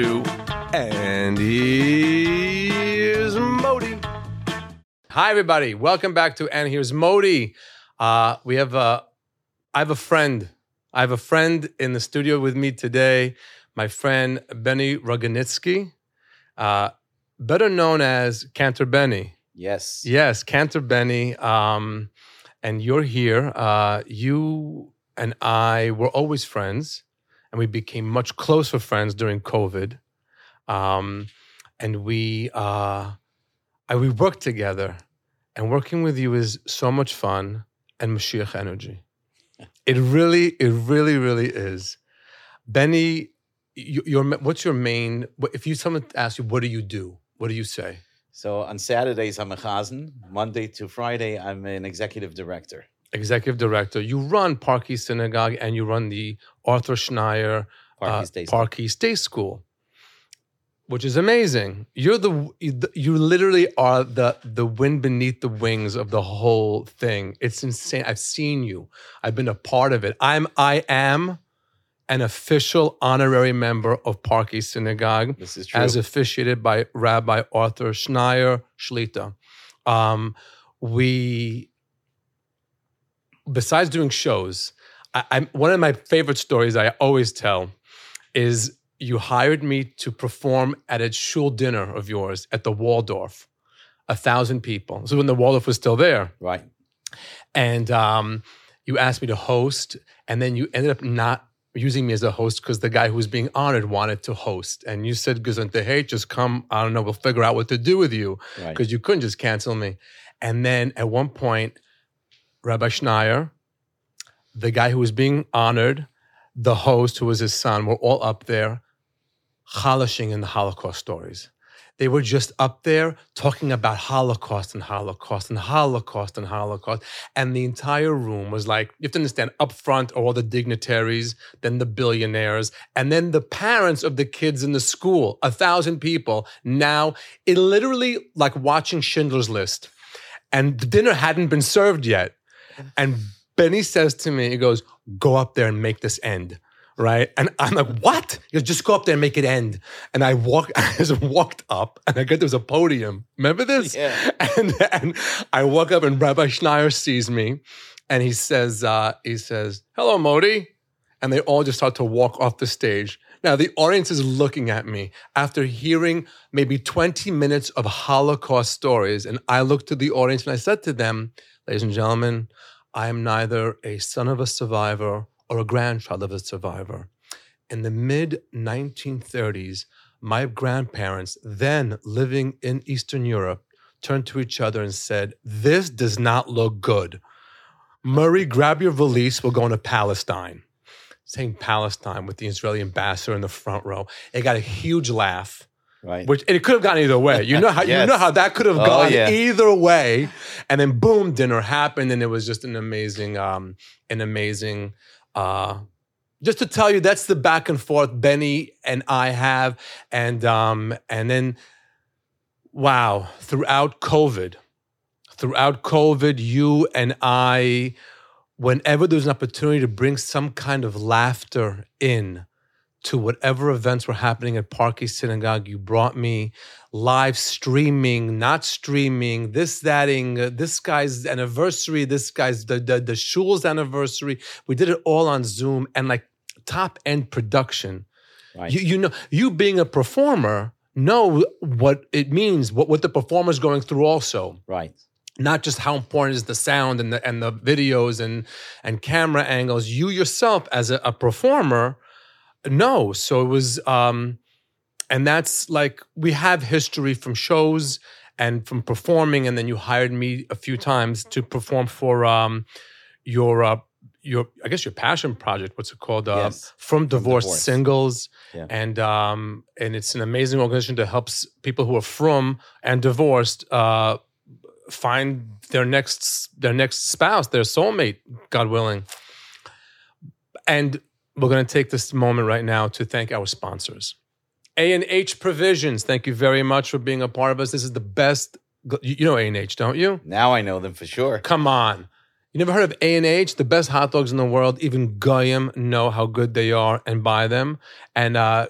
to And Here's Modi. Hi, everybody. Welcome back to And Here's Modi. Uh, we have a, I have a friend. I have a friend in the studio with me today, my friend Benny Rogosnitzky, uh, better known as Cantor Benny. Yes. Yes, Cantor Benny. Um, and you're here. Uh, you and I were always friends, and we became much closer friends during COVID. Um, and we uh, I, we worked together, and working with you is so much fun and Mashiach energy. It really, it really, really is. Benny, you, your what's your main? If you someone asks you, what do you do? What do you say? So on Saturdays, I'm a chazan. Monday to Friday, I'm an executive director. Executive director. You run Park East Synagogue and you run the Arthur Schneier uh, East Day Park East School, which is amazing. You're the you literally are the the wind beneath the wings of the whole thing. It's insane. I've seen you. I've been a part of it. I'm I am an official honorary member of Park East Synagogue This is true. as officiated by Rabbi Arthur Schneier Shlita. Um, we, besides doing shows, I, I'm one of my favorite stories I always tell is you hired me to perform at a shul dinner of yours at the Waldorf, a thousand people. So when the Waldorf was still there, right. and um, you asked me to host, and then you ended up not using me as a host because the guy who was being honored wanted to host, and you said, "Gesundheit, hey, just come. I don't know. We'll figure out what to do with you Right. because you couldn't just cancel me." And then at one point, Rabbi Schneier, the guy who was being honored, the host who was his son, were all up there, chalashing in the Holocaust stories. They were just up there talking about Holocaust and Holocaust and Holocaust and Holocaust. And the entire room was like, you have to understand, up front are all the dignitaries, then the billionaires, and then the parents of the kids in the school, a thousand people. Now, it literally like watching Schindler's List. And the dinner hadn't been served yet. And Benny says to me, he goes, go up there and make this end. Right. And I'm like, what? He goes, just go up there and make it end. And I walk, I just walked up and I get there's a podium. Remember this? Yeah. And, and I walk up and Rabbi Schneier sees me and he says, uh, he says, hello, Modi. And they all just start to walk off the stage. Now the audience is looking at me after hearing maybe 20 minutes of Holocaust stories. And I looked to the audience and I said to them, ladies and gentlemen, I am neither a son of a survivor or a grandchild of a survivor. In the mid 1930s, my grandparents, then living in Eastern Europe, turned to each other and said, This does not look good. Murray, grab your valise, we're going to Palestine. Saying Palestine with the Israeli ambassador in the front row. It got a huge laugh. Right. Which and it could have gone either way. You know how Yes. you know how that could have Oh, gone yeah. either way. And then boom, dinner happened, and it was just an amazing, um, an amazing uh just to tell you that's the back and forth Benny and I have. And um, and then wow, throughout COVID, throughout COVID, you and I, whenever there's an opportunity to bring some kind of laughter in to whatever events were happening at Park East Synagogue, you brought me live streaming, not streaming, this, thating, uh, this guy's anniversary, this guy's the, the the shul's anniversary. We did it all on Zoom and like top end production. Right. You you know you being a performer know what it means, what what the performer's going through also right. not just how important is the sound and the and the videos and and camera angles. You yourself as a, a performer know. So it was, um, and that's like we have history from shows and from performing, and then you hired me a few times to perform for um, your uh, your I guess your passion project. What's it called? Uh, Yes. From divorced Divorce. singles, Yeah. and um, and it's an amazing organization that helps people who are from and divorced uh, find their next their next spouse, their soulmate, God willing. And we're going to take this moment right now to thank our sponsors. A&H Provisions, thank you very much for being a part of us. This is the best you you know A&H, don't you? Now I know them for sure. Come on. You never heard of A and H, the best hot dogs in the world. Even Goyim know how good they are and buy them. And uh,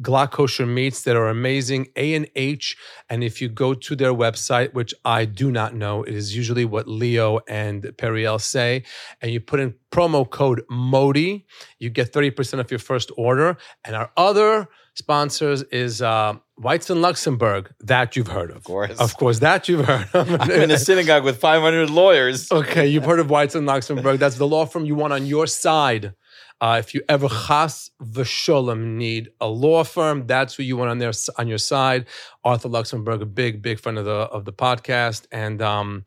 Glatt kosher meats that are amazing. A and if you go to their website, which I do not know, it is usually what Leo and Periel say, and you put in promo code MODI, you get thirty percent of your first order. And our other sponsors is uh, Weitz & Luxenberg, that you've heard of. Of course. Of course, that you've heard of. I'm in a synagogue with 500 lawyers. Okay, you've heard of Weitz & Luxenberg. That's the law firm you want on your side. Uh, if you ever chas v'sholem need a law firm, that's who you want on there on your side. Arthur Luxenberg, a big, big friend of the of the podcast, and um,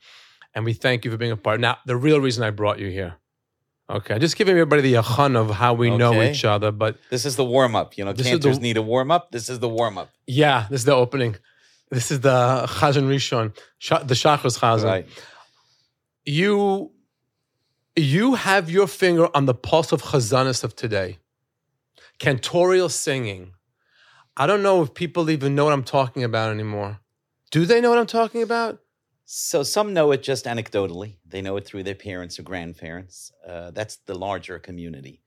and we thank you for being a part. Now, the real reason I brought you here, okay, just giving everybody the yachan of how we know Okay. each other, but This is the warm up. You know, This is cantors the- need a warm up. This is the warm up. yeah, this is the opening. This is the Chazan Rishon, Sha- the Shachris Chazan. Right. you you have your finger on the pulse of chazanis of today cantorial singing i don't know if people even know what i'm talking about anymore do they know what i'm talking about So some know it just anecdotally. They know it through their parents or grandparents. Uh, that's the larger community.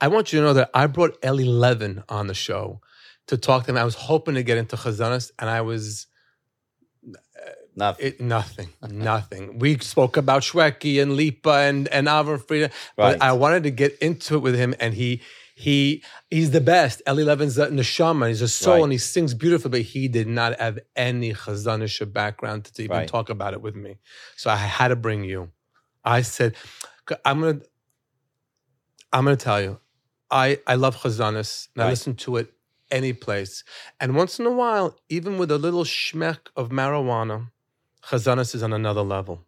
i want you to know that i brought ellie levin on the show to talk to him i was hoping to get into chazanis and i was Nothing. it, nothing nothing we spoke about Shweki and lipa and and Avram Frieda but I wanted to get into it with him, and he he he's the best. Eli Levin's the neshama. He's a soul, Right. and he sings beautifully. But he did not have any chazanisha background to even Right. talk about it with me. So I had to bring you. I said, I'm gonna I'm gonna tell you, I I love chazanis, and I listen to it any place. And once in a while, even with a little schmeck of marijuana, chazanis is on another level.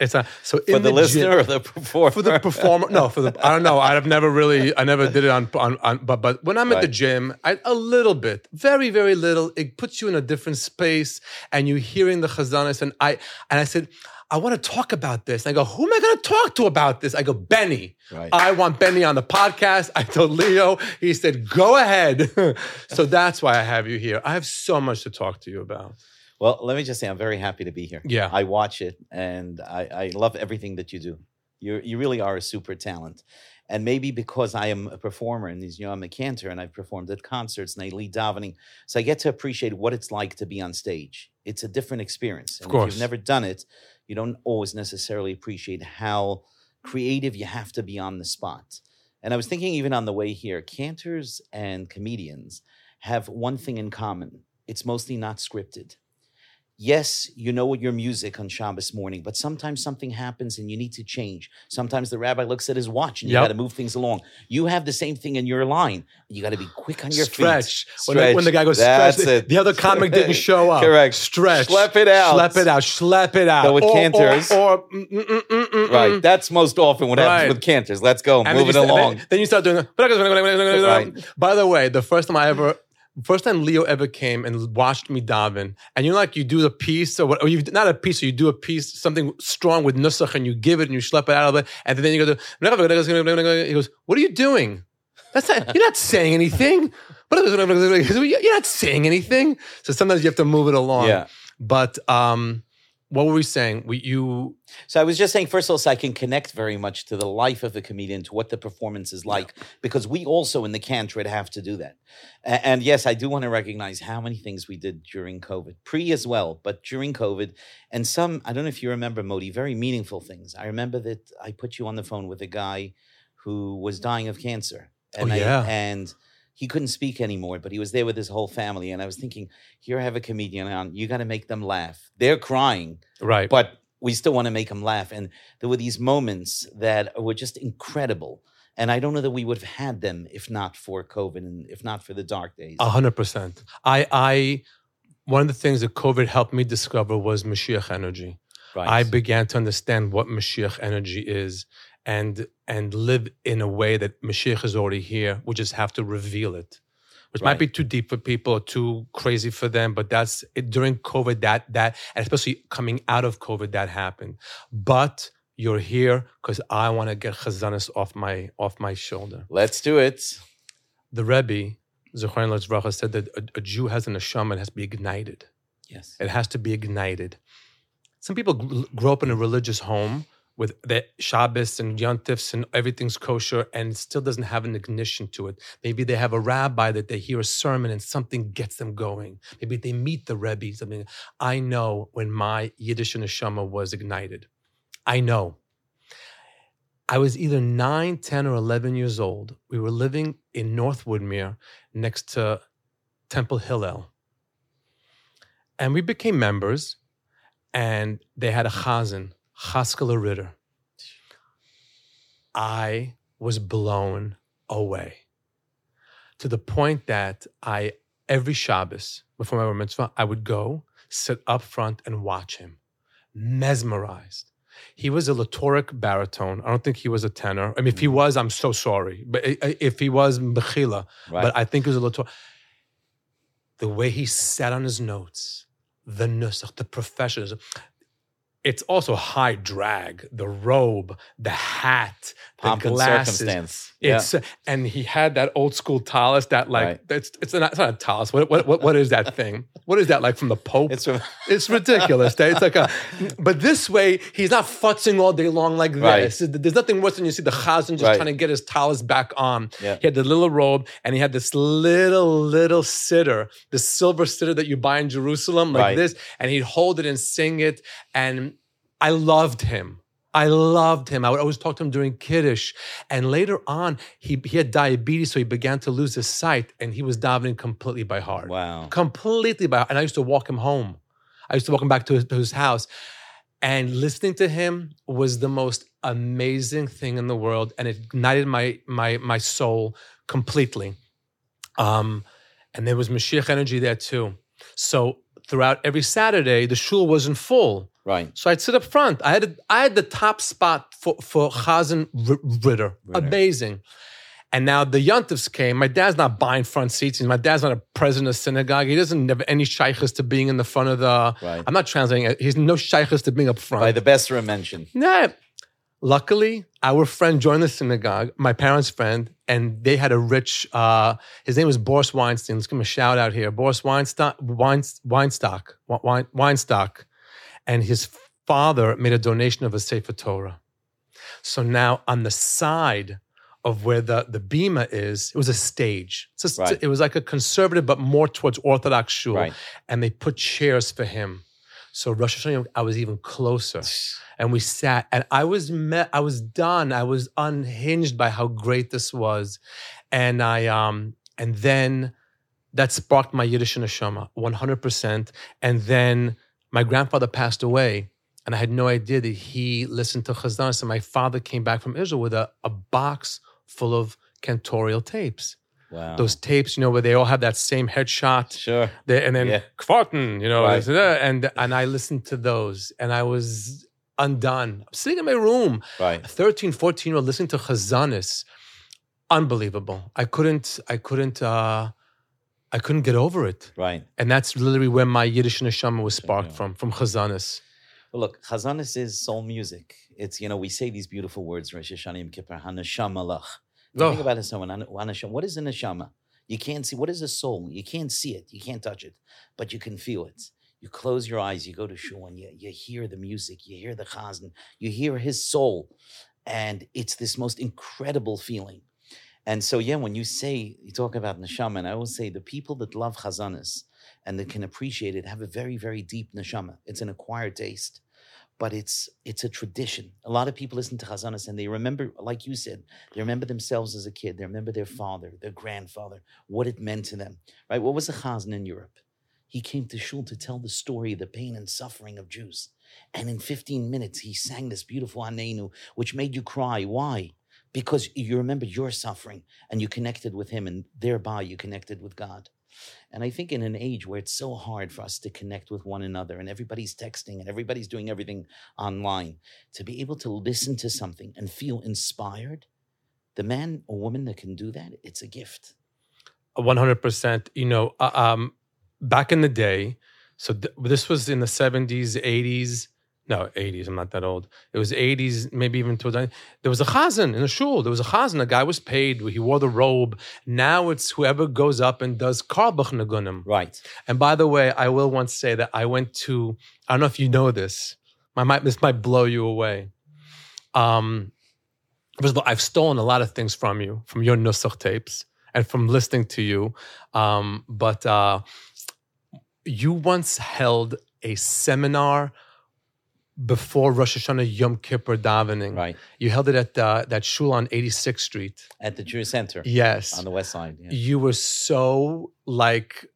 It's a so For the, gym- listener or the performer? for the performer. No, for the I don't know. I've never really I never did it on on, on but but when I'm at the gym, I, a little bit, very very little. It puts you in a different space, and you hearing the chazanis. And I and I said. I want to talk about this. And I go, who am I going to talk to about this? I go, Benny. Right. I want Benny on the podcast. I told Leo. He said, go ahead. so that's why I have you here. I have so much to talk to you about. Well, let me just say, I'm very happy to be here. Yeah. I watch it and I, I love everything that you do. You you really are a super talent. And maybe because I am a performer and you know, I'm a cantor and I've performed at concerts and I lead davening, so I get to appreciate what it's like to be on stage. It's a different experience. And If course. you've never done it, you don't always necessarily appreciate how creative you have to be on the spot. And I was thinking even on the way here, cantors and comedians have one thing in common. It's mostly not scripted yes, you know your music on Shabbos morning, but sometimes something happens and you need to change. Sometimes the rabbi looks at his watch and you Yep. got to move things along. You have the same thing in your line. You got to be quick on your stretch. feet. When, the, when the guy goes That's stretch, it. the other comic didn't show up. Correct. Stretch. Schlep it out. Schlep it out. Schlep it out. But with or, cantors- Or, or, mm, mm, mm, Right. That's most often what happens Right. with canters. Let's go. And Move it along. Then, then you start doing. the- Right. By the way, the first time I ever, first time Leo ever came and watched me daven, and you know, like you do the piece or what, or you not a piece, or you do a piece something strong with nusach, and you give it and you schlep it out of it, and then you go to. He goes, "What are you doing? That's not. You're not saying anything. You're not saying anything. So sometimes you have to move it along. Yeah. But um, what were we saying? We you So I was just saying, first of all, so I can connect very much to the life of a comedian, to what the performance is like, because we also in the Cantred have to do that. A- And, yes, I do want to recognize how many things we did during COVID, pre as well, but during COVID, and some, I don't know if you remember, Modi, very meaningful things. I remember that I put you on the phone with a guy who was dying of cancer. And Oh, I, yeah. and he couldn't speak anymore, but he was there with his whole family. And I was thinking, here I have a comedian on, you got to make them laugh. They're crying right. but we still want to make them laugh. And there were these moments that were just incredible. And I don't know that we would have had them if not for COVID and if not for the dark days. A hundred percent. I, I, one of the things that COVID helped me discover was Mashiach energy. Right. I began to understand what Mashiach energy is, and and live in a way that Mashiach is already here. We just have to reveal it, which might be too deep for people or too crazy for them. But that's it, during COVID. That that, and especially coming out of COVID, that happened. But you're here because I want to get chazanis off my off my shoulder. Let's do it. The Rebbe, Zechariah Letzracha, said that a, a Jew has an neshama, it has to be ignited. Yes. It has to be ignited. Some people gr- grow up in a religious home with the Shabbos and Yontifs and everything's kosher and still doesn't have an ignition to it. Maybe they have a rabbi that they hear a sermon and something gets them going. Maybe they meet the Rebbe, something. I know when my Yiddish neshama was ignited. I know. I was either 9, 10, or 11 years old. We were living in North Woodmere next to Temple Hillel. And we became members, and they had a chazan, Haskalah Ritter. I was blown away to the point that I, every Shabbos before my bar mitzvah, I would go sit up front and watch him, mesmerized. He was a lyric baritone. I don't think he was a tenor. I mean, if he mm. was, I'm so sorry. But if he was, Bechila. Right. But I think he was a lyric. The way he sat on his notes, the nusach, the professionalism. It's also high drag, the robe, the hat, the Pomp glasses. circumstance. Yeah. It's and he had that old school talus that like Right. it's it's not, it's not a talus. What, what what what is that thing? What is that like from the Pope? It's It's ridiculous. It's like a, but this way he's not futzing all day long like Right. this. There's nothing worse than you see the chazan just Right. trying to get his talus back on. Yeah. He had the little robe and he had this little little sitter, the silver sitter that you buy in Jerusalem, like this, and he'd hold it and sing it. And I loved him. I loved him. I would always talk to him during Kiddush. And later on, he, he had diabetes, so he began to lose his sight, and he was davening completely by heart wow. completely by heart. and I used to walk him home. I used to walk him back to his, to his house. And listening to him was the most amazing thing in the world. And it ignited my my my soul completely. Um, and there was Mashiach energy there too. So throughout every Saturday, the shul wasn't full. Right. So I'd sit up front. I had a, I had the top spot for for Chazan R- Ritter. Ritter. Amazing. And now the Yontifs came. My dad's not buying front seats. My dad's not a president of synagogue. He doesn't have any shaykhs to being in the front of the. Right. I'm not translating it. He's no shaykhs to being up front. By the best mention. Nah. Luckily, our friend joined the synagogue, my parents' friend, and they had a rich, uh, his name was Boris Weinstein. Let's give him a shout out here. Boris Weinstock, Weins, Weinstock, Wein, Weinstock. And his father made a donation of a Sefer Torah. So now on the side of where the, the bima is, it was a stage. Just- Right. It was like a conservative, but more towards Orthodox shul. Right. And they put chairs for him. So Rosh Hashanah, I was even closer and we sat and i was met i was done i was unhinged by how great this was and i um and then that sparked my yiddish neshama 100% and then my grandfather passed away and i had no idea that he listened to chazan so my father came back from israel with a, a box full of cantorial tapes Wow. those tapes you know where they all have that same headshot Sure. there, and then Yeah. Kvarten, you know, Right. and and I listened to those, and I was undone. I'm sitting in my room, Right. 13, 14 year old, listening to Chazanis. Unbelievable. I couldn't, I couldn't, uh, I couldn't get over it. Right. And that's literally where my Yiddish neshama was sparked Yeah. from, from Chazanis. Well, look, Chazanis is soul music. It's, you know, we say these beautiful words, Rosh Hashanah Yom Kippur, Hanashama Lach. Oh. Think about it, someone, Hanashama. What is a neshama? You can't see, what is a soul? You can't see it, you can't touch it, but you can feel it. You close your eyes, you go to shul, and you, you hear the music, you hear the chazan, you hear his soul. And it's this most incredible feeling. And so, yeah, when you say, you talk about neshama, and I always say the people that love chazanis and that can appreciate it have a very, very deep neshama. It's an acquired taste, but it's it's a tradition. A lot of people listen to chazanis and they remember, like you said, they remember themselves as a kid. They remember their father, their grandfather, what it meant to them. Right? What was a chazan in Europe? He came to shul to tell the story, of the pain and suffering of Jews. And in 15 minutes, he sang this beautiful Anenu, which made you cry. Why? Because you remembered your suffering and you connected with him, and thereby you connected with God. And I think in an age where it's so hard for us to connect with one another and everybody's texting and everybody's doing everything online, to be able to listen to something and feel inspired, the man or woman that can do that, it's a gift. 100%. You know, uh, um, back in the day, so th- this was in the 70s, 80s. No, 80s. I'm not that old. It was 80s, maybe even towards. There was a chazan in a shul. There was a chazan. A guy was paid. He wore the robe. Now it's whoever goes up and does Carlebach nagunim. Right. And by the way, I will once say that I went to. I don't know if you know this. My might this might blow you away. Um, first of all, I've stolen a lot of things from you, from your Nusach tapes, and from listening to you. Um, but uh, you once held a seminar before Rosh Hashanah Yom Kippur davening. Right. You held it at uh, that shul on 86th Street. At the Jewish Center Yes. on the west side. Yeah. You were so like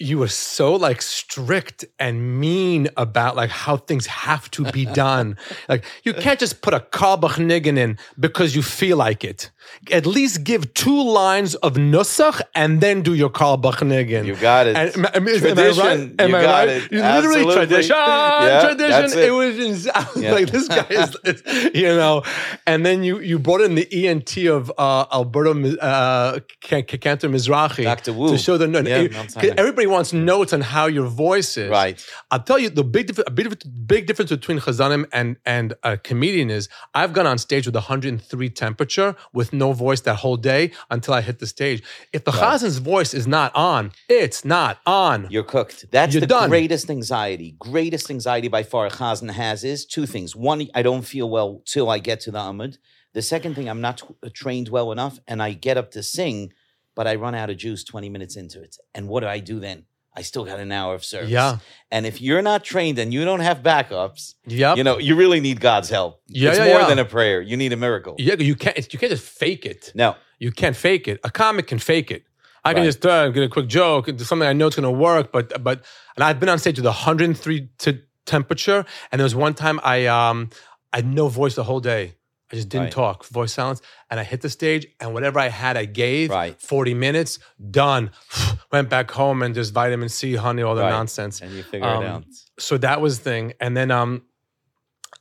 you were so like strict and mean about like how things have to be done. like you can't just put a Carlebach niggin in because you feel like it. At least give two lines of nusach and then do your Carlebach niggin. You got it. And, am I- am I right? Tradition. Am You I got right? it. Literally Absolutely. tradition. Yeah, tradition. it. It was Yeah. like this guy is, is- you know. And then you you brought in the ENT of uh, Alberto uh, Can- Cantor Mizrahi Dr. Wu. to show the note. Yeah, It- Mount 'cause Sinai. everybody wants notes on how your voice is. Right. I'll tell you the big difference. A big, big difference between Chazanim and and a comedian is I've gone on stage with 103 temperature with no voice that whole day until I hit the stage. If the Right. Chazan's voice is not on, it's not on. You're cooked. That's You're the done. greatest anxiety. Greatest anxiety by far Chazan has is two things. One, I don't feel well till I get to the Amud. The second thing, I'm not trained well enough, and I get up to sing, but I run out of juice 20 minutes into it. And what do I do then? I still got an hour of service. Yeah. And if you're not trained and you don't have backups, Yep. you know, you really need God's help. Yeah, it's yeah, more yeah. than a prayer. You need a miracle. yeah, you can't. You can't just fake it. No. You can't fake it. A comic can fake it. I can Right. just uh, get a quick joke, do something I know it's going to work. But but and I've been on stage with 103 to temperature, and there was one time I um I had no voice the whole day. I just didn't Right. talk, voice silence, and I hit the stage, and whatever I had, I gave. Right. 40 minutes, done. Went back home and just vitamin C, honey, all the Right. nonsense. And you figure Um, it out. So that was the thing, and then um,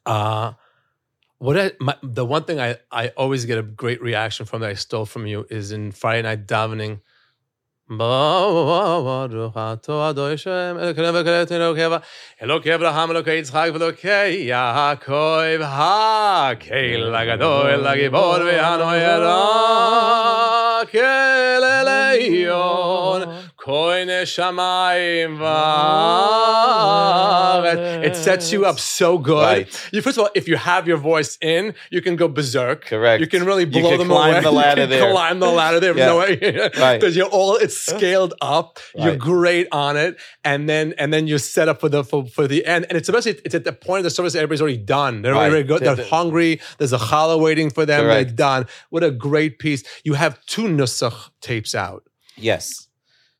uh, what I, my, the one thing I I always get a great reaction from that I stole from you is in Friday night davening. אלוקי אברהם, אלוקי יצחק ואלוקי יעקב, הקהל הגדול, הגיבור והנוירה, כאל עליון, כהן שמיים וארץ. Ah. It sets you up so good. Right. You, first of all, if you have your voice in, you can go berserk. Correct. You can really You blow can them climb away. the ladder you can there. climb the ladder there. Yeah. No way. Right. Because you're all it's scaled up. You're great on it, and then and then you're set up for the for, for the end. And it's especially it's at the point of the service everybody's already done. They're Right. already they're The- the- hungry. There's a challah waiting for them. Correct. They're done. What a great piece. You have two nusach tapes out. Yes.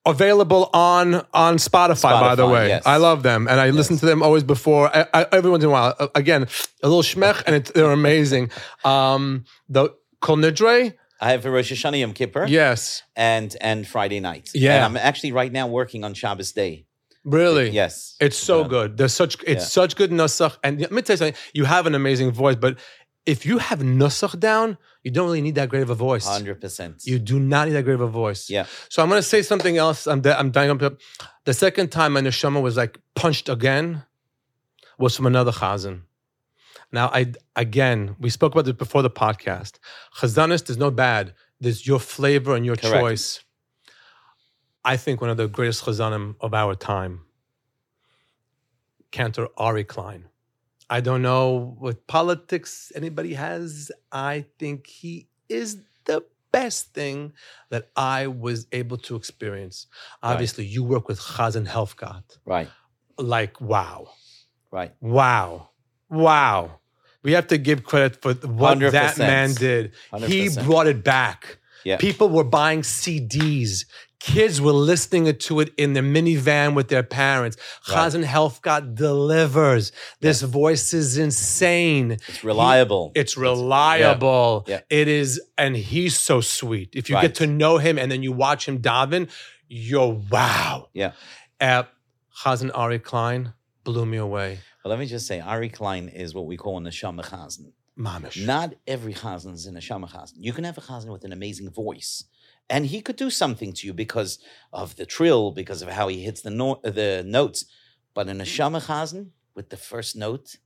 Available on on Spotify, by the way. yes. I love them, and I listen to them always before. I, I, every once in a while, Uh, again, a little schmech, and it's, they're amazing. Um, the Kol Nidre, I have a Rosh Hashanah Yom Kippur yes, and and Friday night. Yeah. And I'm actually right now working on Shabbos Day. really, Yes. It's so Yeah. good. There's such it's Yeah. such good nusach. And let me tell you something. You have an amazing voice, but if you have nusach down, you don't really need that great of a voice. 100%. You do not need that great of a voice. Yeah. So I'm going to say something else. I'm de- I'm dying up. The second time my neshama was like punched again was from another chazan. Now I again we spoke about this before the podcast. Chazanis, there's no bad. There's your flavor and your Correct. choice. I think one of the greatest chazanim of our time, Cantor Ari Klein. I don't know what politics anybody has. I think he is the best thing that I was able to experience. Obviously, you work with Chazan Helfgott. Right. Like, wow. Right. Wow. Wow. We have to give credit for what that 100%. man did. He 100%. brought it back. Yeah. People were buying CDs. Kids were listening to it in their minivan with their parents. Right. Chazan Helfgott delivers. This voice is insane. It's reliable. It's reliable. Yeah. It is, and he's so sweet. If you Right. get to know him and then you watch him daven, you're wow. Yeah. Uh, Chazan Ari Klein blew me away. Well, let me just say, Ari Klein is what we call a neshama chazan. Mamish. Not every chazan is a neshama chazan. You can have a chazan with an amazing voice, and he could do something to you because of the trill, because of how he hits the no- the notes. But in a mm. neshama chazan with the first note,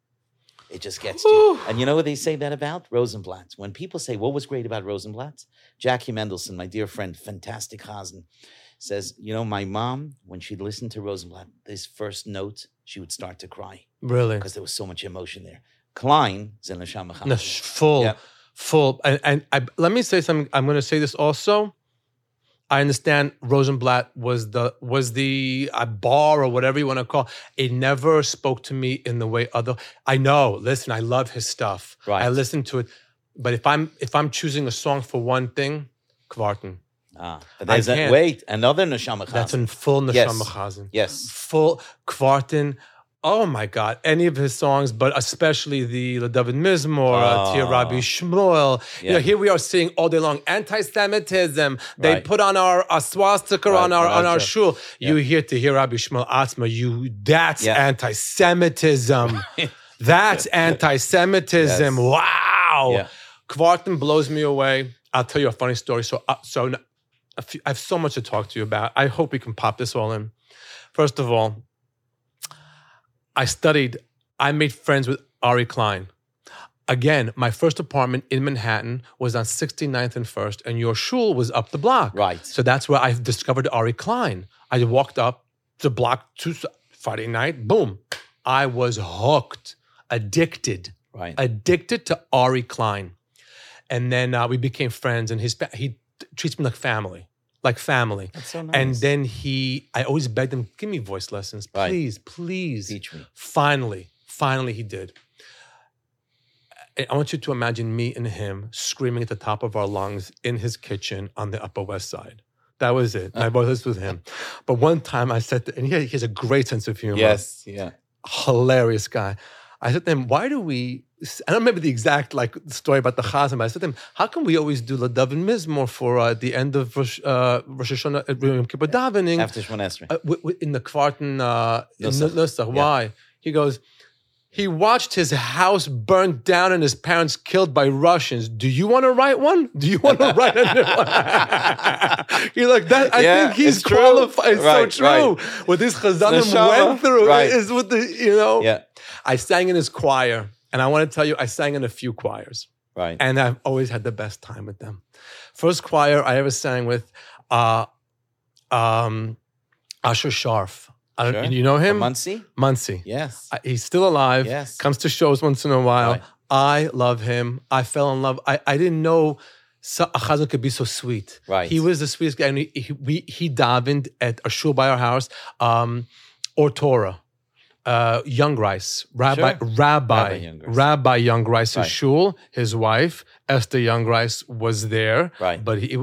it just gets to you. And you know what they say that about Rosenblatt? When people say what was great about Rosenblatt, Jackie Mendelson, my dear friend, fantastic chazan, says, you know, my mom when she'd listen to Rosenblatt, this first note, she would start to cry Really? because there was so much emotion there. Klein is in a neshama No, full, Yeah. full. And, and I, let me say something. I'm going to say this also. I understand Rosenblatt was the was the uh, bar or whatever you want to call. It never spoke to me in the way other. I know. Listen, I love his stuff. Right. I listen to it, but if I'm if I'm choosing a song for one thing, Kvarten. Ah, but there's a, wait another neshama chama. That's in full Yes. neshama chazan. yes. Full Kvarten. Oh my God! Any of his songs, but especially the the David Mizmor, uh, Tia Oh. Rabbi Shmuel. You know, here we are seeing all day long anti-Semitism. They Right. put on our a swastika Right, on our on our shul. You Yeah. hear to hear Rabbi Shmuel Atzma. You that's Yeah. anti-Semitism. that's anti-Semitism. Yes. Wow. Yeah. Kvarten blows me away. I'll tell you a funny story. So, uh, so few- I have so much to talk to you about. I hope we can pop this all in. First of all, I studied. I made friends with Ari Klein. Again, my first apartment in Manhattan was on 69th and First, and your shul was up the block. Right. So that's where I discovered Ari Klein. I walked up the block to Friday night. Boom. I was hooked, addicted Right. addicted to Ari Klein. And then uh, we became friends, and his he treats me like family, like family. That's so nice. And then he, I always begged him, give me voice lessons, Right. please, please. teach me. Finally, finally, he did. I- I want you to imagine me and him screaming at the top of our lungs in his kitchen on the Upper West Side. That was it. And I both this with him. But one time I said, to, and he, he has a great sense of humor Yes. Yeah. hilarious guy. I said to him, why do we, I don't remember the exact like story about the chazan, but I said to him, how can we always do Ladav and Mizmor for uh, the end of Rosh, uh, Rosh Hashanah, uh, Yom Kippur davening After Esrei. uh, w- w- in the Kvarten, uh, in Nusach. Yeah. Why? He goes, he watched his house burned down and his parents killed by Russians. Do you want to write one? Do you want to write a new one? You're like that. I Yeah, think he's it's true. qualified. It's Right, so true. What this Chazanim went through Right. is with the you know. Yeah. I sang in his choir, and I want to tell you, I sang in a few choirs, Right. and I've always had the best time with them. First choir I ever sang with, uh, um, Asher Sharf. I don't, Sure. You know him, Muncie? Muncie. Yes. I- He's still alive. Yes. Comes to shows once in a while. Right. I love him. I fell in love. I, I didn't know so, chazan could be so sweet. Right. He was the sweetest guy. And he, he, we, he davened at a shul by our house, um, or Torah. Uh, Jungreis, Rabbi, Sure. Rabbi, Rabbi Jungreis. Rabbi Jungreis's Right. shul. His wife Esther Jungreis was there, Right. but he,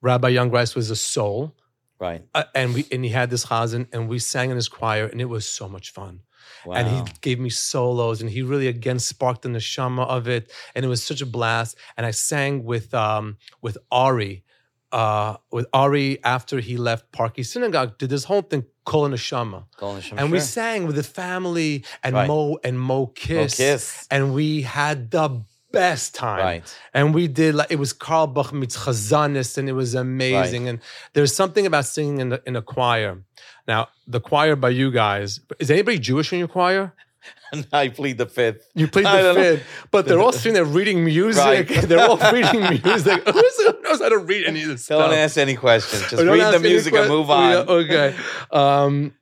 Rabbi Jungreis was a soul, Right. uh, and we and he had this chazan, and we sang in his choir, and it was so much fun Wow. and he gave me solos and he really again sparked the neshama of it and it was such a blast and i sang with um with ari uh with ari after he left Park East Synagogue did this whole thing kol neshama Golden Shem, and we sang with the family and Right. mo and mo kiss, Kiss. and we had the best time Right. and we did like it was Carlebach Chazanis, and it was amazing. And there's something about singing in, the, in a choir. Now, the choir by you guys, is anybody Jewish in your choir? And I plead the fifth. You I the don't know. fifth, but they're all sitting there reading music. Right. They're all reading music. Who knows how to read any of this Don't stuff? ask any questions. Just read the music and move on. Yeah, okay. Um,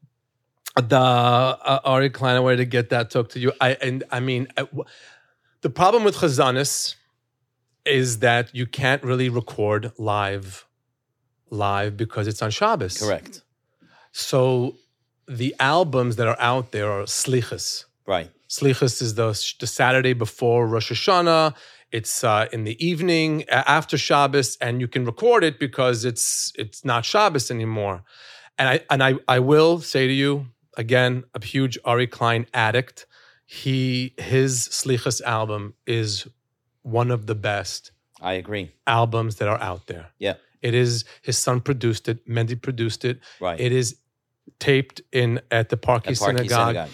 the uh, Ari Klein, I wanted to get that talk to you. I and I mean, uh, the problem with Chazanis is that you can't really record live, live because it's on Shabbos. Correct. So the albums that are out there are slichas. Right. Slichus is the, the Saturday before Rosh Hashanah. It's uh, in the evening after Shabbos, and you can record it because it's it's not Shabbos anymore. And I and I I will say to you again, a huge Ari Klein addict. He his Slichus album is one of the best I agree. albums that are out there. Yeah. It is his son produced it. Mendy produced it. Right. It is taped in at the Park East, Synagogue. Synagogue.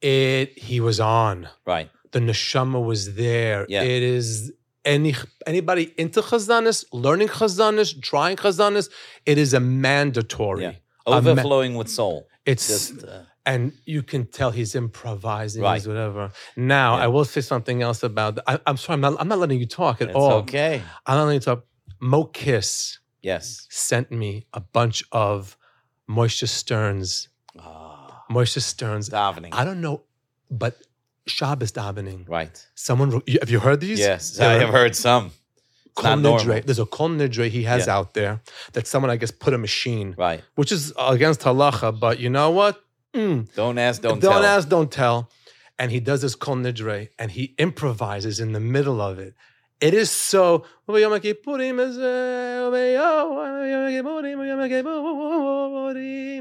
It he was on. Right. The neshama was there. Yeah. It is any anybody into chazanis, learning chazanis, trying chazanis. It is a mandatory. Yeah. A ma- Overflowing with soul. It's Just uh, and you can tell he's improvising, Right. he's whatever. Now Yeah. I will say something else about. I, I'm sorry, I'm not. I'm not letting you talk at it's all. okay. I'm not letting you talk. Mo Kiss Yes. sent me a bunch of Moshe Stern's. Moshe Stern's. davening. I don't know, but Shabbos davening. Right. Someone have you heard these? Yes, They're I have heard some. Kol. Nidre. There's a Kol Nidre he has Yeah. out there that someone I guess put a machine, Right. which is against halacha. But you know what? Mm, Don't ask, don't, don't tell. ask, don't tell. And he does this Kol Nidre and he improvises in the middle of it. It is so.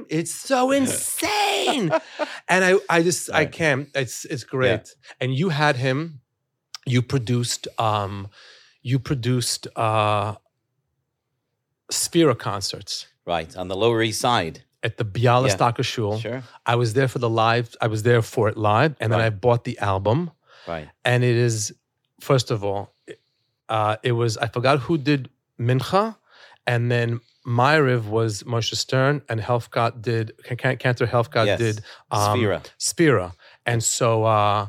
It's so insane, and I, I just, I can't. It's, it's great. And you had him. You produced, um, you produced uh, Sphera concerts Right. On the Lower East Side. at the Bialystoker Shul. Sure. I was there for the live. I was there for it live, and then I bought the album. Right. And it is, first of all, uh, it was I forgot who did Mincha, and then Myriv was Moshe Stern, and Helfgott did Can- Cantor Helfgott Yes. did um, Sphera. Spira, and so uh,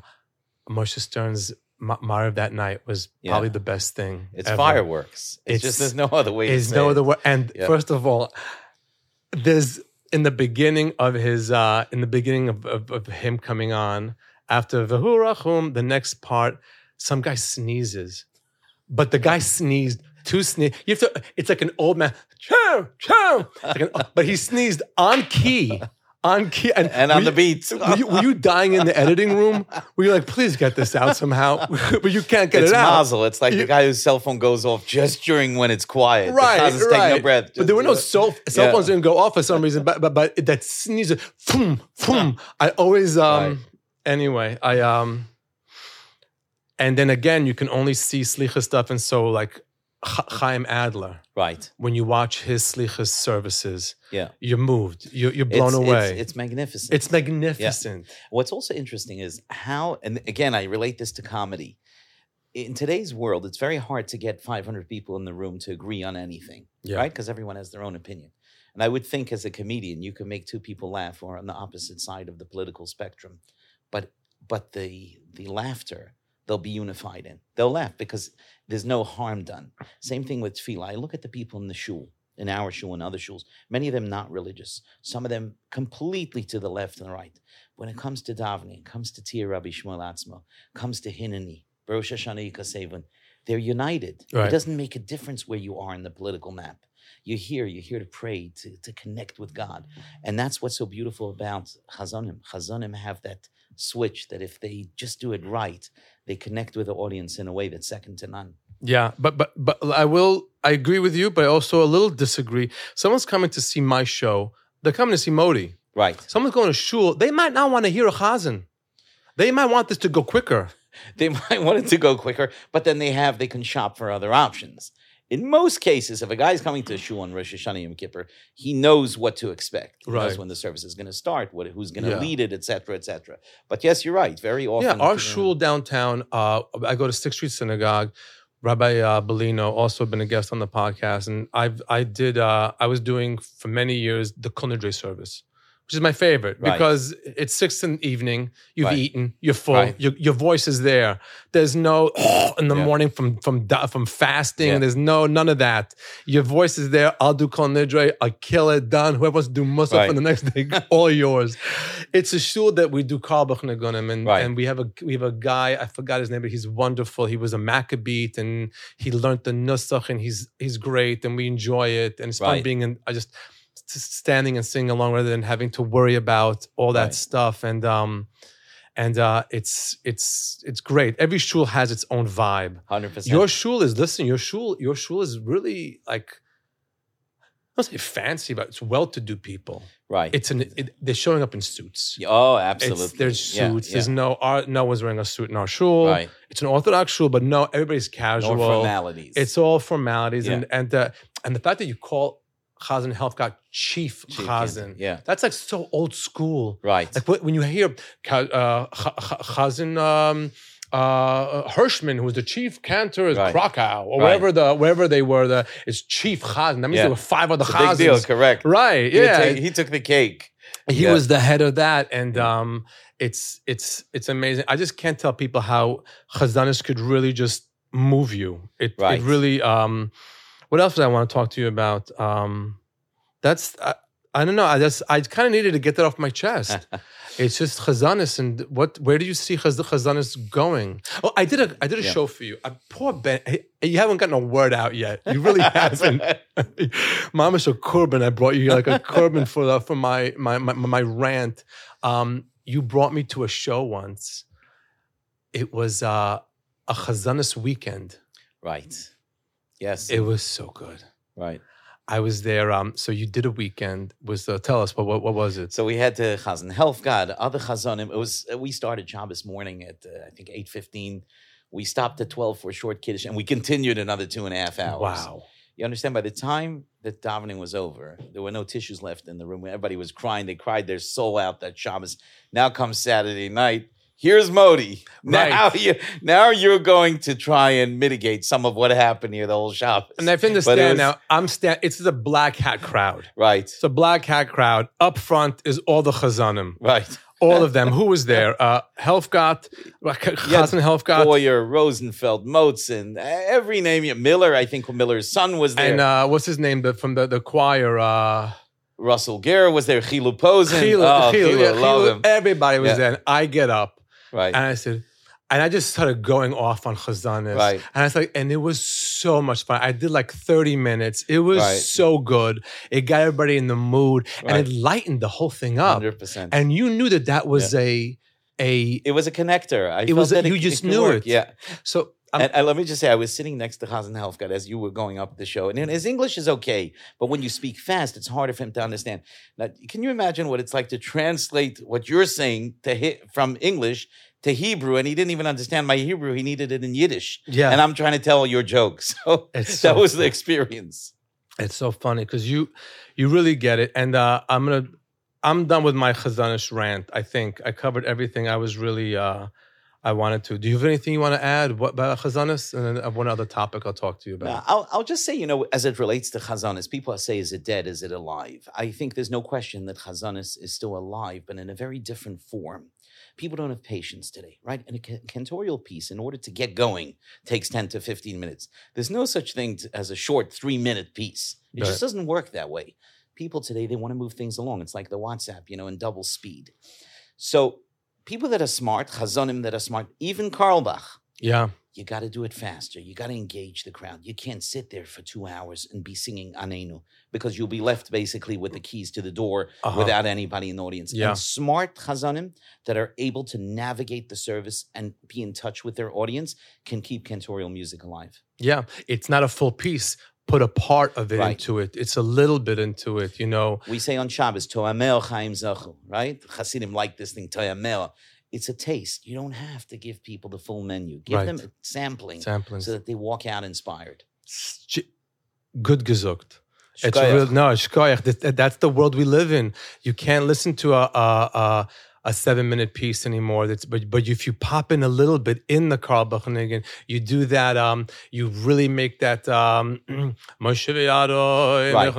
Moshe Stern's Myriv that night was Yeah. probably the best thing. It's ever. fireworks. It's, It's- just there's no other way to Is no it. other way. And Yeah. first of all, there's in the beginning of his uh in the beginning of, of, of him coming on after Vahurachum, the next part, some guy sneezes. But the guy sneezed two sneeze. You have to it's like an old man. Chow, chow. Like an- but he sneezed on key. On key and, And on the you- beat. Were you, were you dying in the editing room? Were you like, please get this out somehow? but you can't get it's it out. mazel. It's like You- the guy whose cell phone goes off just during when it's quiet. Right, the right. take no breath. but there were no Just- cell, cell Yeah. phones didn't go off for some reason. But but but that sneeze, boom, boom. I always um. Right. Anyway, I um. And then again, you can only see slicha stuff, and so like Chaim Adler, Right. when you watch his slicha services, Yeah. you're moved, you're you're blown it's, away. It's, it's magnificent. It's magnificent. What's also interesting is how, and again, I relate this to comedy. In today's world, it's very hard to get 500 people in the room to agree on anything, Yeah. right? Because everyone has their own opinion. And I would think as a comedian, you can make two people laugh or on the opposite side of the political spectrum. But but the the laughter they'll be unified in. They'll laugh because there's no harm done. Same thing with tefillah. I look at the people in the shul, in our shul and other shuls, many of them not religious, some of them completely to the left and right. When it comes to davening, comes to Tir Rabbi Shmuel Atzmo, comes to Hinani, Baruch Hashanah Yikasevin, they're united. Right. It doesn't make a difference where you are in the political map. You're here, you're here to pray, to, to connect with God. And that's what's so beautiful about Chazonim. Chazonim have that switch that if they just do it right, they connect with the audience in a way that's second to none. Yeah, but but but I will. I agree with you, but I also a little disagree. Someone's coming to see my show. They're coming to see Modi. Right. Someone's going to shul. They might not want to hear a chazan. They might want this to go quicker. They might want it to go quicker, but then they have they can shop for other options. In most cases, if a guy's coming to a shul on Rosh Hashanah Yom Kippur, he knows what to expect. He knows when the service is going to start, what who's going to Yeah. lead it, etc., etc. But yes, you're right. Very often, Yeah, our shul downtown. Uh, I go to Sixth Street Synagogue. Rabbi uh, Bellino also been a guest on the podcast, and I've I did uh, I was doing for many years the Kol Nidre service, which is my favorite Right. because it's six in the evening. You've Right. eaten, you're full, Right. your, your voice is there. There's no in the Yeah. morning from from from fasting. Yeah. There's no none of that. Your voice is there. I'll do Kol Nidre. I'll kill it. Done. Whoever wants to do Musaf Right. for the next day, all yours. It's a shul that we do Karl Nagunim, and and we have a we have a guy I forgot his name, but he's wonderful. He was a Maccabeat, and he learned the nusach, and he's he's great, and we enjoy it, and it's fun being in. I just standing and singing along rather than having to worry about all that Right. stuff, and um, and uh, it's it's it's great. Every shul has its own vibe. 100%. Your shul is listen. Your shul your shul is really like. I don't say fancy, but it's well-to-do people. right. It's an it, they're showing up in suits. oh, It's, absolutely. there's Yeah, suits. yeah. There's no our, no one's wearing a suit in our shul. right. It's an Orthodox shul, but no, everybody's casual. No formalities. It's all formalities, Yeah. and and uh, and the fact that you call Chazan Helfgott Chief, Chief Chazan, Yeah. that's like so old school. Right. Like when you hear uh, Ch- Ch- Chazan um, uh, Hirschman, who was the chief cantor of Right. Krakow, or Right. wherever the wherever they were, the is Chief Chazan. That means Yeah. there were five other a big deal. Chazans. Correct. Right? He Yeah, took- he took the cake. he Yeah. was the head of that and um it's it's it's amazing i just can't tell people how chazanis could really just move you it, Right. it really um what else did i want to talk to you about um that's i, I don't know. I just I kind of needed to get that off my chest. it's just Chazanis, and what? Where do you see Chaz- Chazanis going? Oh, I did a I did a Yeah. show for you. Uh, poor Ben, hey, you haven't gotten a word out yet. You really haven't. Mama a Corbin, I brought you like a Corbin for the, for my my my, my rant. Um, you brought me to a show once. It was uh, a Chazanis weekend. Right. Yes. It was so good. right. I was there. Um, so you did a weekend. Was uh, tell us what what, what was it? So we had to Chazan Helfgott, other Chazanim. It was uh, we started Shabbos morning at uh, I think eight fifteen. We stopped at twelve for a short kiddush, and we continued another two and a half hours. Wow. You understand? By the time that davening was over, there were no tissues left in the room. Everybody was crying. They cried their soul out that Shabbos. Now comes Saturday night. Here's Modi. Now Right. you now you're going to try and mitigate some of what happened here the whole shop. And I understand now. I'm stand. It's the black hat crowd. Right. It's a black hat crowd. Up front is all the chazanim, Right. all of them. Who was there? Uh, Helfgott, Chazan Helfgott, Boyer, Rosenfeld, Motzen, every name. you- Miller, I think Miller's son was there. and uh, what's his name? The, from the the choir. Uh, Russell Gera was there. Chilu Posen. Chilu- oh, Chilu, Chilu, Chilu. Everybody was Yeah. there. And I get up Right. and I said, and I just started going off on Chazanis. Right. And I was like, and it was so much fun. I did like 30 minutes. It was Right. so good. It got everybody in the mood and Right. it lightened the whole thing up. 100%. And you knew that that was a, a, it was a connector. I It felt was a- that you just could knew work. it. Yeah. so And, and let me just say, I was sitting next to Hazen Helfgott as you were going up the show, and his English is okay, but when you speak fast, it's harder for him to understand. Now, can you imagine what it's like to translate what you're saying to hit from English to Hebrew? And he didn't even understand my Hebrew; he needed it in Yiddish. yeah. And I'm trying to tell your jokes. So It's that so was the experience. It's so funny because you you really get it. And uh, I'm gonna I'm done with my Chazanish rant. I think I covered everything I was really uh, I wanted to. Do you have anything you want to add what, about Chazanis? And then uh, one other topic I'll talk to you about. Now, I'll, I'll just say, you know, as it relates to Chazanis, people say, is it dead? Is it alive? I think there's no question that Chazanis is still alive, but in a very different form. People don't have patience today, right? And a cantorial piece, in order to get going, takes 10 to 15 minutes. There's no such thing as a short three minute piece. It Right. just doesn't work that way. People today, they want to move things along. It's like the WhatsApp, you know, in double speed. So people that are smart, Chazanim that are smart, even Carlebach, Yeah, you got to do it faster. You got to engage the crowd. You can't sit there for two hours and be singing Anenu because you'll be left basically with the keys to the door Uh-huh. without anybody in the audience. Yeah. And smart chazanim that are able to navigate the service and be in touch with their audience can keep cantorial music alive. yeah. It's not a full piece. Put a part of it Right. into it. It's a little bit into it. You know. We say on Shabbos, Toamel Chaim Zachu, right? Hasidim like this thing, Toamel. It's a taste. You don't have to give people the full menu. Give Right. them a sampling Sampling. so that they walk out inspired. Good gesucht. It's real, no, shkoyach. That's the world we live in. You can't listen to a a, a, a seven minute piece anymore. That's but but if you pop in a little bit in the Carlebach nigun, you do that. Um, you really make that um, Right.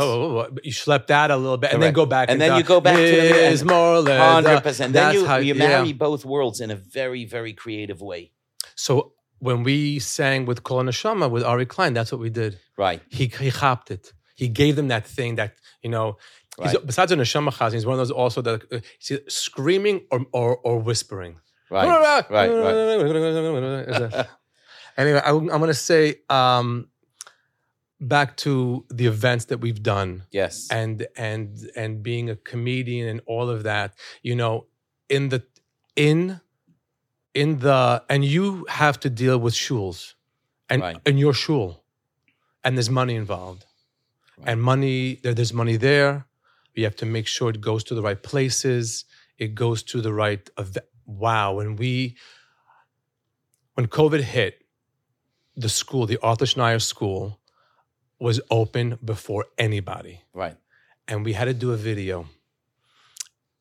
You schlep that a little bit, and then Correct. go back, And then into you go back to the- Is more Hundred percent. Then you, how- you yeah. marry both worlds in a very, very creative way. So when we sang with Kol Neshama with Ari Klein, that's what we did. Right. He he hopped it. He gave them that thing that you know. He's, besides a neshama chazan, he's one of those also that uh, he's screaming or or, or whispering. Right. right. Right. anyway, I, am going to say um, back to the events that we've done yes. and and and being a comedian and all of that. You know, in the in in the and you have to deal with shuls and Right. and your shul, and there's money involved, Right. and money there, there's money there. You have to make sure it goes to the right places. It goes to the right. Ev- wow, when we when COVID hit, the school, the Arthur Schneier School, was open before anybody right. and we had to do a video.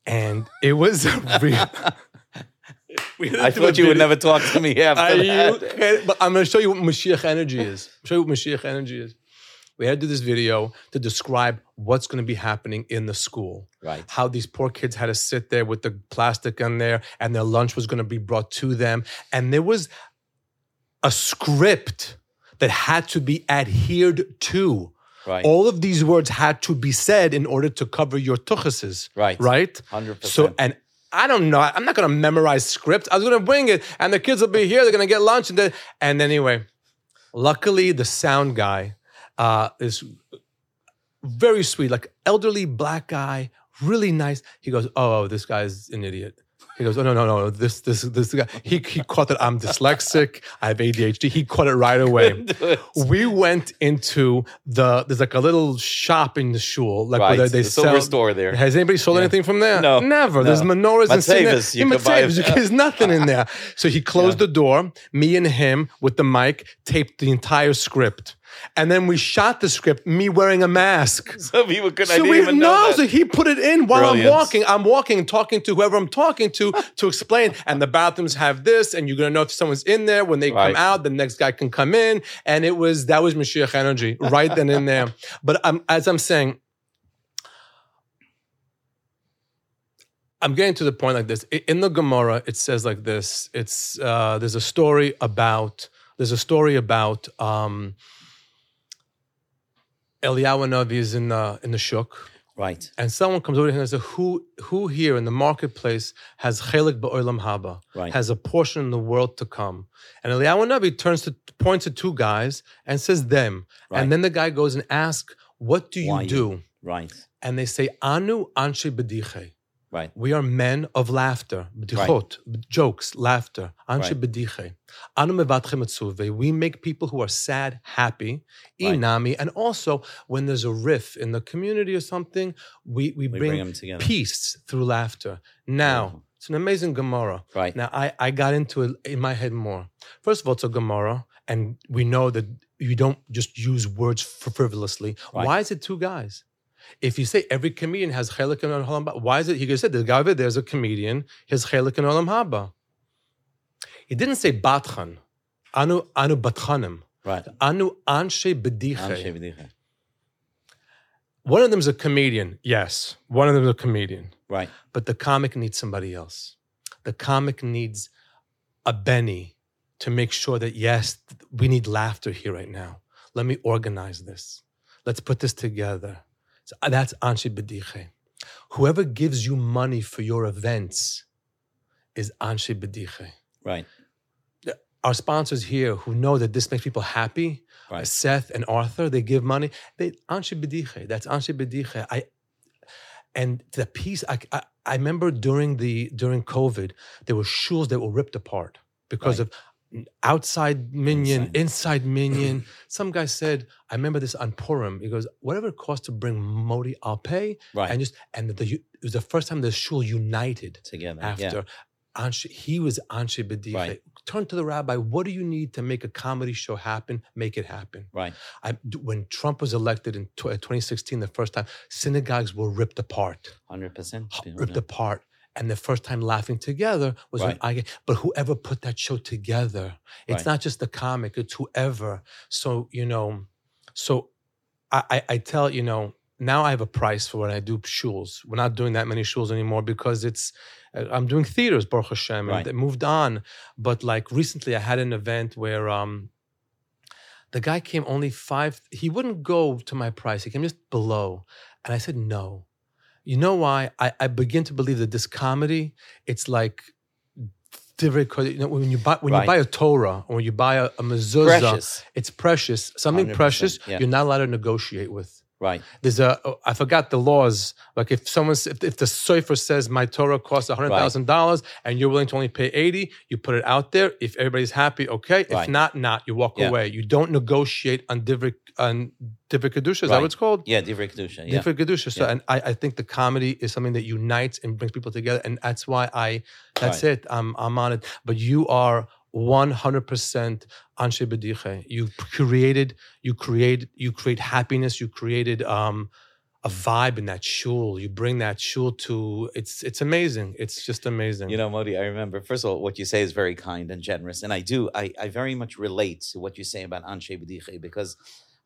And it was a real. we I thought you would never talk to me after Are that. kidding? But I'm going to show you what Mashiach energy is. show you what Mashiach energy is. We had to do this video to describe what's going to be happening in the school. Right. How these poor kids had to sit there with the plastic on there and their lunch was going to be brought to them. And there was a script that had to be adhered to Right. All of these words had to be said in order to cover your tuchuses. Right. Right? 100%. So, and I don't know. I'm not going to memorize script. I was going to bring it, and the kids will be here. They're going to get lunch, and then, and anyway, luckily the sound guy uh, is very sweet, like elderly black guy, really nice. He goes, "Oh, this guy's an idiot." He goes, "Oh no, no, no! This, this, this guy." He he caught that I'm dyslexic. I have ADHD. He caught it right away. we went into the there's like a little shop in the shul, like right. where they the sell. silver store there. Has anybody sold Yeah. anything from there? No, never. no. There's menorahs and Matzeves, you could buy- Matzeves, There's nothing in there. So he closed the door. Me and him with the mic taped the entire script, and then we shot the script. Me wearing a mask. so people couldn't. So we even know no, that. so he put it in while. I'm walking. I'm walking and talking to whoever I'm talking to to explain. And the bathrooms have this, and you're gonna know if someone's in there. When they come out, the next guy can come in. And it was that was Mashiach energy right then and there. But I'm, as I'm saying, I'm getting to the point like this. In the Gemara, it says like this. It's uh, there's a story about there's a story about um, Eliyahu Navi is in the in the shuk, right. and someone comes over to him and says, "Who who here in the marketplace has chelik ba'olam haba, Right. has a portion in the world to come?" And Eliyahu Navi turns to points to two guys and says, "Them." Right. And then the guy goes and asks, "What do you Why you? do?" Right. And they say, "Anu anshe bediche." Right. We are men of laughter, bdichot, jokes, laughter. Anshe Right. bediche. Anu mevatchem etzuve. We make people who are sad happy. Right. Inami. And also, when there's a riff in the community or something, we, we, We bring, bring them together. peace through laughter. Now, Beautiful. it's an amazing Gemara. Right. Now, I, I got into it in my head more. First of all, it's a Gemara, and we know that you don't just use words frivolously. Right. Why is it two guys? If you say every comedian has chelik and olam haba, why is it? He could say the guy over there is a comedian, he has chelik and olam haba. He didn't say batchan, anu anu batchanim, Right. anu anshe b'dicha. One of them is a comedian, yes. One of them is a comedian. Right. But the comic needs somebody else. The comic needs a Benny to make sure that, yes, we need laughter here right now. Let me organize this. Let's put this together. So uh, that's Anshe Bediche. Whoever gives you money for your events is Anshe Bediche. Right. Our sponsors here who know that this makes people happy, Right. Seth and Arthur, they give money. They Anshe Bediche. That's Anshe Bediche. I and the piece I, I I remember during the during COVID, there were shuls that were ripped apart because Right. of outside minion, Inside. inside, minion. Some guy said, I remember this on Purim. He goes, whatever it costs to bring Modi, I'll pay. Right. And just and the, it was the first time the shul united together. after Anshe, he was Anshe Bediche. Right. Turn to the rabbi. What do you need to make a comedy show happen? Make it happen. Right. I, when Trump was elected in uh, 2016, the first time, synagogues were ripped apart, Hundred percent. ripped apart. And the first time laughing together was Right. when I. But whoever put that show together, it's Right. not just the comic; it's whoever. So you know, so I, I, I tell you know now I have a price for when I do shuls. We're not doing that many shuls anymore because it's uh, I'm doing theaters, Baruch Hashem, Right. and they moved on. But like recently, I had an event where um, the guy came only five. He wouldn't go to my price. He came just below, and I said no. You know why? I, I begin to believe that this comedy, it's like. divrei You know, when you buy when Right. you buy a Torah or when you buy a, a mezuzah, Precious. it's precious. Something precious yeah. you're not allowed to negotiate with. Right. There's a oh, forgot the laws. Like if someone's if, if the sofer says my Torah costs hundred thousand dollars and you're willing to only pay eighty, you put it out there. If everybody's happy, okay. If Right. not, not. You walk Yeah. away. You don't negotiate on divrik on divrik kedusha. Is that Right. what it's called? Yeah. Divrei kedusha. Yeah. Different kedusha. So, Yeah. and I, I think the comedy is something that unites and brings people together, and that's why I. That's Right. it. I'm I'm on it. But you are 100 percent anshe bediche. You created. You create. You create happiness. You created um, a vibe in that shul. You bring that shul to. It's it's amazing. It's just amazing. You know, Modi, I remember, first of all, what you say is very kind and generous. And I do, I, I very much relate to what you say about Anshe B'diche because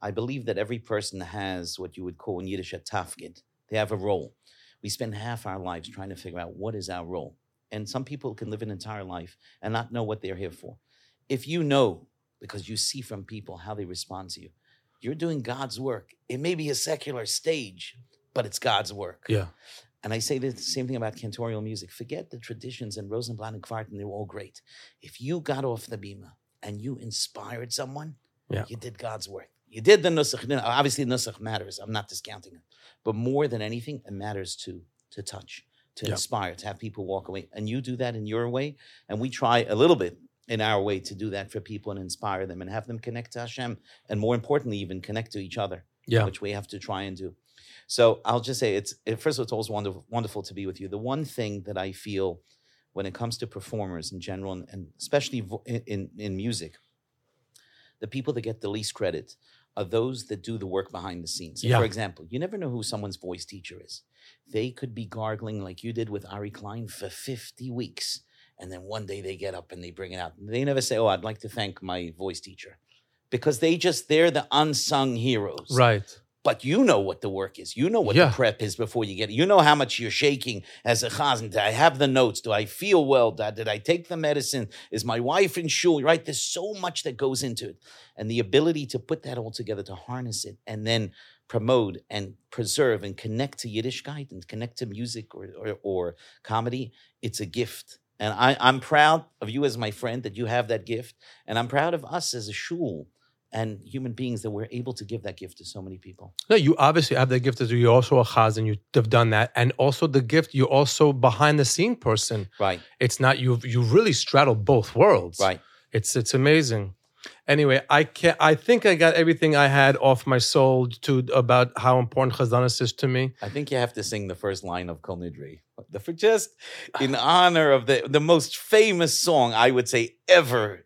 I believe that every person has what you would call in Yiddish a tafkid. They have a role. We spend half our lives trying to figure out what is our role. And some people can live an entire life and not know what they're here for. If you know, because you see from people how they respond to you, You're doing God's work. It may be a secular stage, but it's God's work. Yeah. And I say the same thing about cantorial music. Forget the traditions and Rosenblatt and Kvartin, they're all great. If you got off the bima and you inspired someone, Yeah. you did God's work. You did the nusach. Obviously, nusach matters. I'm not discounting it. But more than anything, it matters to to touch, to Yeah. inspire, to have people walk away. And you do that in your way. And we try a little bit in our way to do that for people and inspire them and have them connect to Hashem. And more importantly, even connect to each other Yeah. which we have to try and do. So I'll just say it's it, first of all, it's always wonderful, wonderful to be with you. The one thing that I feel when it comes to performers in general, and, and especially vo- in, in in music, the people that get the least credit are those that do the work behind the scenes. So Yeah. For example, you never know who someone's voice teacher is. They could be gargling like you did with Ari Klein for 50 weeks. And then one day they get up and they bring it out. They never say, Oh, I'd like to thank my voice teacher. Because they just, they're the unsung heroes Right. But you know what the work is. You know what Yeah. the prep is before you get it. You know how much you're shaking as a chazan. Did I have the notes? Do I feel well? Did did I take the medicine? Is my wife in shul? Right? There's so much that goes into it. And the ability to put that all together, to harness it, and then promote and preserve and connect to Yiddishkeit and connect to music or, or, or comedy, it's a gift. And I, I'm proud of you as my friend that you have that gift. And I'm proud of us as a shul and human beings that we're able to give that gift to so many people. No, you obviously have that gift as you're also a chaz and you have done that. And also the gift, you're also behind the scene person. Right, It's not you you really straddle both worlds. right. It's it's amazing. Anyway, I can I think I got everything I had off my soul to about how important Chazanis is to me. I think you have to sing the first line of Kol Nidri. The- For just in honor of the, the most famous song I would say ever,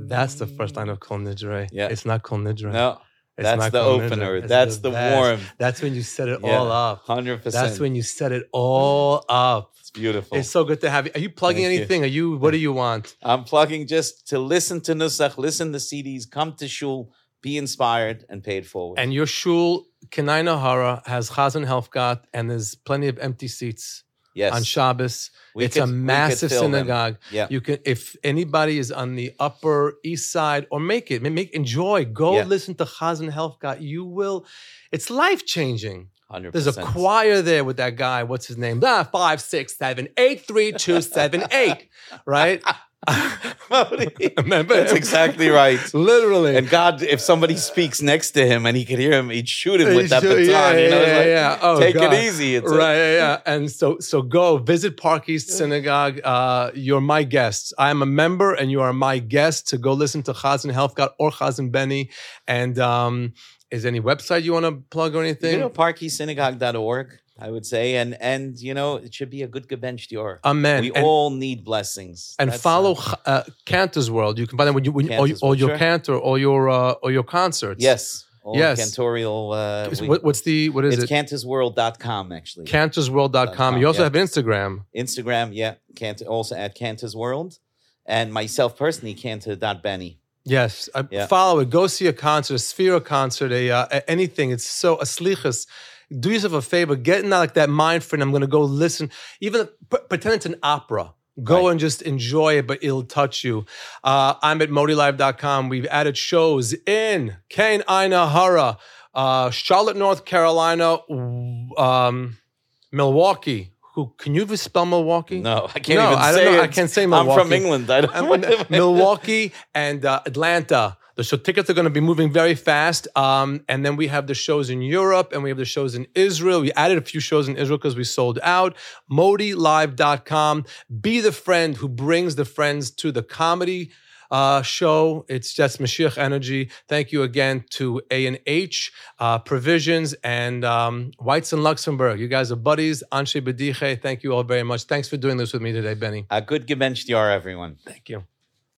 Mm. That's the first line of Kolnidre. Yeah. It's not Kolnidre. No. It's that's the opener. It's that's the, the. That's when you set it yeah. all up. 100%. That's when you set it all up. It's beautiful. It's so good to have you. Are you plugging Thank anything? You. Are you, what do you want? I'm plugging just to listen to Nusach, listen to CDs, come to Shul, be inspired and paid forward. And your Shul, Kenai Nahara, has Chazan Helfgott, and there's plenty of empty seats yes, on Shabbos. we it's could- a massive fill them. synagogue. Yeah. You can, if anybody is on the Upper East Side, or make it, make enjoy. Go Yeah. listen to Chazan Helfgott. You will. It's life changing. 100%. There's a choir there with that guy. What's his name? Ah, five, six, seven, eight, three, two, seven, eight. Right? Remember? That's exactly right. Literally. And God, if somebody speaks next to him and he could hear him, he'd shoot him with that baton. yeah, you know, yeah, like, yeah. Oh, take God. it easy. It's a- right, yeah, yeah. And so, so go visit Park East Synagogue. Uh, you're my guest. I am a member, and you are my guest to go listen to Chazan Helfgott or Chazan Benny. And um, is any website you want to plug or anything? you know, parkeastsynagogue.org, I would say. And, and you know, it should be a good gebench dior. Amen. We and, all need blessings. and That's, follow uh, uh, Cantor's World. You can find them when you, when, all, Cantor's all your sure. cantor, all your uh, or your concerts. yes. All Yes. Cantorial. Uh, What, what's the what is it's it? It's cantorsworld.com, actually. Cantorsworld.com. You also yeah. have Instagram. Instagram, yeah. Cantor, also at Cantor's World. And myself personally, cantor.benny. Yes, I Yeah. follow it. Go see a concert, a Sphere concert, a uh, anything. It's so a. Do yourself a favor. Get in that, like that mind frame. I'm going to go listen. Even p- pretend it's an opera. Go Right. and just enjoy it, but it'll touch you. Uh, I'm at modilive.com. We've added shows in Kane, Ina, Hara, uh, Charlotte, North Carolina, um, Milwaukee. Who can you spell Milwaukee? No, I can't No, even I don't say know. it. I can't say I'm from England. I don't Milwaukee and uh, Atlanta. The show tickets are going to be moving very fast. Um, and then we have the shows in Europe and we have the shows in Israel. We added a few shows in Israel because we sold out. ModiLive.com. Be the friend who brings the friends to the comedy uh, show. It's just Mashiach energy. Thank you again to A and H uh, Provisions and um, Weitz & Luxenberg. You guys are buddies. Anshe Bediche. Thank you all very much. Thanks for doing this with me today, Benny. A good gebench dior, everyone. Thank you.